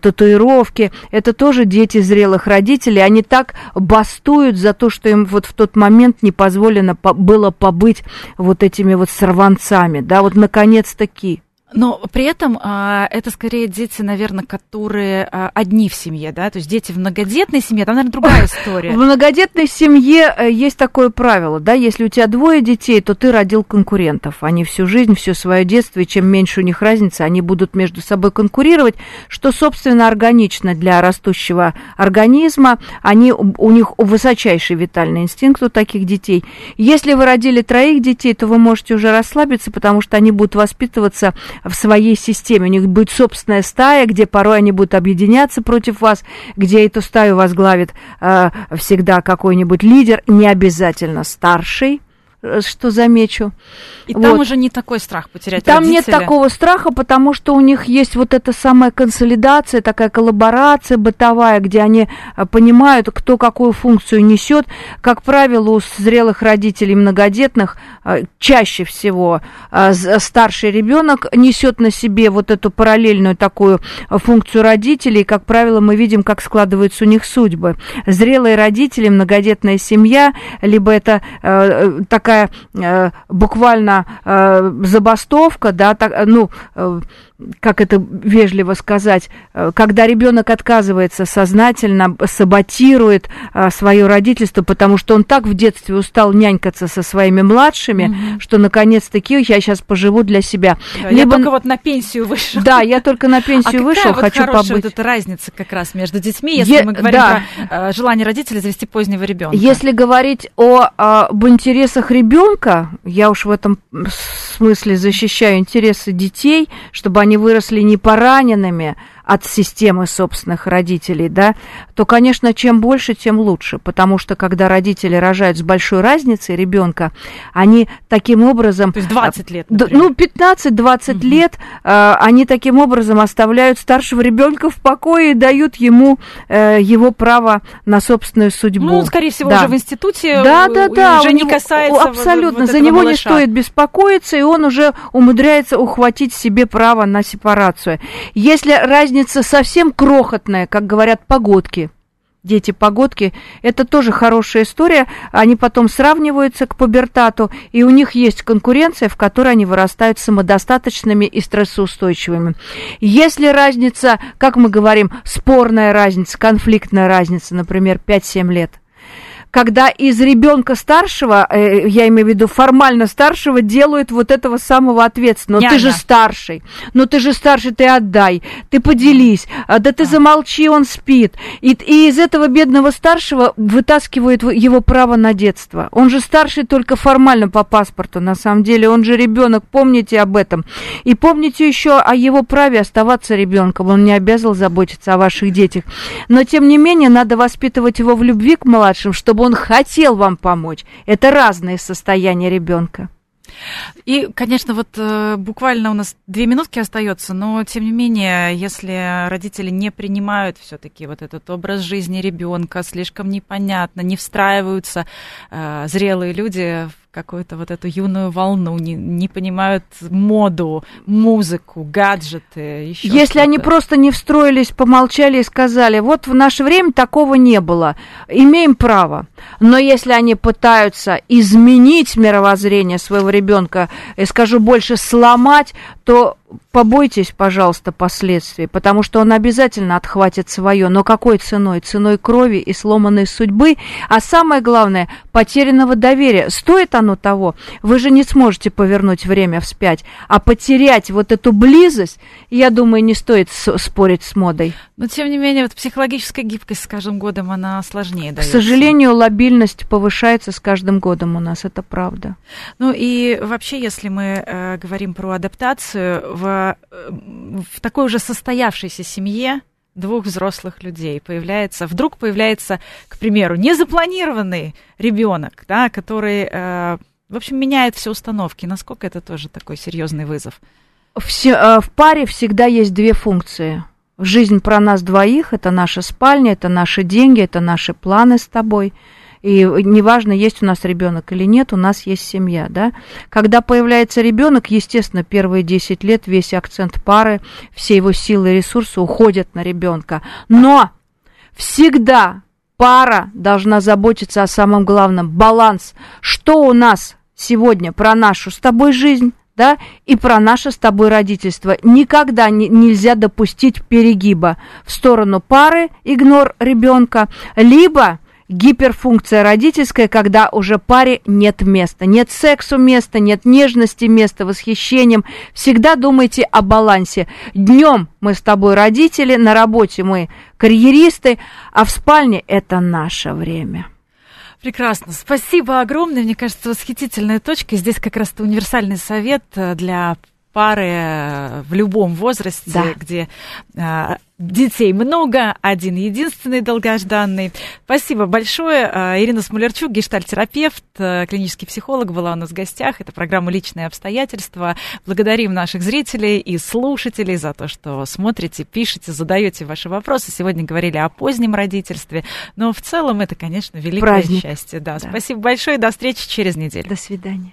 татуировки. Это тоже дети зрелых родителей. Они так бастуют за то, что им вот в тот момент не позволено по- было побыть вот этими вот сорванцами. Да, вот наконец-таки. Но при этом а, это скорее дети, наверное, которые а, одни в семье, да, то есть дети в многодетной семье, там, наверное, другая история. В многодетной семье э, есть такое правило, да, если у тебя двое детей, то ты родил конкурентов. Они всю жизнь, все свое детство, и чем меньше у них разница, они будут между собой конкурировать, что, собственно, органично для растущего организма. Они, у них высочайший витальный инстинкт у таких детей. Если вы родили троих детей, то вы можете уже расслабиться, потому что они будут воспитываться в своей системе. У них будет собственная стая, где порой они будут объединяться против вас, где эту стаю возглавит э, всегда какой-нибудь лидер, не обязательно старший, что замечу. И вот. там уже не такой страх потерять Там родителя. нет такого страха, потому что у них есть вот эта самая консолидация, такая коллаборация бытовая, где они э, понимают, кто какую функцию несет. Как правило, у зрелых родителей многодетных э, чаще всего старший ребенок несет на себе вот эту параллельную такую функцию родителей. И, как правило, мы видим, как складываются у них судьбы. Зрелые родители, многодетная семья, либо это такая такая э, буквально э, забастовка, да, так, ну, э, как это вежливо сказать, э, когда ребенок отказывается сознательно, саботирует а, свое родительство, потому что он так в детстве устал нянькаться со своими младшими, mm-hmm. что наконец-таки я сейчас поживу для себя. Да, Либо... Я только вот на пенсию вышел. Да, я только на пенсию а вышел, вот хочу побыть. Вот эта разница как раз между детьми, если е- мы говорим да. про э, желание родителей завести позднего ребенка. Если говорить о, об интересах ребенка, я уж в этом смысле защищаю интересы детей, чтобы они выросли не пораненными, от системы собственных родителей, да, то, конечно, чем больше, тем лучше, потому что когда родители рожают с большой разницей ребенка, они таким образом... То есть 20 лет, например. Ну, 15-20 угу. лет э, они таким образом оставляют старшего ребенка в покое и дают ему э, его право на собственную судьбу. Ну, скорее всего, да. уже в институте да, да, да, уже не него, касается Абсолютно, вот, вот за него малыша. не стоит беспокоиться, и он уже умудряется ухватить себе право на сепарацию. Если разница разница совсем крохотная, как говорят погодки. Дети погодки, это тоже хорошая история. Они потом сравниваются к пубертату, и у них есть конкуренция, в которой они вырастают самодостаточными и стрессоустойчивыми. Если разница, как мы говорим, спорная разница, конфликтная разница, например, 5-7 лет – когда из ребенка старшего, э, я имею в виду формально старшего, делают вот этого самого ответственного. Няня. Ты же старший, ну ты же старший, ты отдай, ты поделись, а, да ты а. замолчи, он спит. И, и из этого бедного старшего вытаскивают его право на детство. Он же старший только формально по паспорту, на самом деле, он же ребенок, помните об этом. И помните еще о его праве оставаться ребенком, он не обязан заботиться о ваших детях. Но тем не менее, надо воспитывать его в любви к младшим, чтобы он хотел вам помочь. Это разные состояния ребенка. И, конечно, вот э, буквально у нас две минутки остается, но тем не менее, если родители не принимают все-таки вот этот образ жизни ребенка, слишком непонятно, не встраиваются э, зрелые люди какую-то вот эту юную волну, не, не понимают моду, музыку, гаджеты, еще Если что-то. они просто не встроились, помолчали и сказали, вот в наше время такого не было, имеем право. Но если они пытаются изменить мировоззрение своего ребенка, и скажу больше, сломать, то побойтесь, пожалуйста, последствий, потому что он обязательно отхватит свое, но какой ценой? Ценой крови и сломанной судьбы, а самое главное, потерянного доверия. Стоит оно того? Вы же не сможете повернуть время вспять, а потерять вот эту близость, я думаю, не стоит спорить с модой. Но, тем не менее, вот психологическая гибкость с каждым годом, она сложнее дается. К сожалению, лобильность повышается с каждым годом у нас, это правда. Ну и вообще, если мы э, говорим про адаптацию, в, в такой уже состоявшейся семье двух взрослых людей появляется, вдруг появляется, к примеру, незапланированный ребенок, да, который, э, в общем, меняет все установки. Насколько это тоже такой серьезный вызов? Все, э, в паре всегда есть две функции. Жизнь про нас двоих, это наша спальня, это наши деньги, это наши планы с тобой – и неважно, есть у нас ребенок или нет, у нас есть семья, да. Когда появляется ребенок, естественно, первые 10 лет весь акцент пары, все его силы и ресурсы уходят на ребенка. Но всегда пара должна заботиться о самом главном баланс. Что у нас сегодня про нашу с тобой жизнь? да, и про наше с тобой родительство. Никогда не, нельзя допустить перегиба в сторону пары, игнор ребенка, либо гиперфункция родительская, когда уже паре нет места. Нет сексу места, нет нежности места, восхищением. Всегда думайте о балансе. Днем мы с тобой родители, на работе мы карьеристы, а в спальне это наше время. Прекрасно. Спасибо огромное. Мне кажется, восхитительная точка. Здесь как раз-то универсальный совет э, для пары в любом возрасте, да. где детей много, один единственный долгожданный. Спасибо большое. Ирина Смолерчук, гештальтерапевт, клинический психолог, была у нас в гостях. Это программа «Личные обстоятельства». Благодарим наших зрителей и слушателей за то, что смотрите, пишете, задаете ваши вопросы. Сегодня говорили о позднем родительстве, но в целом это, конечно, великое Праздник. счастье. Да. да. Спасибо большое. До встречи через неделю. До свидания.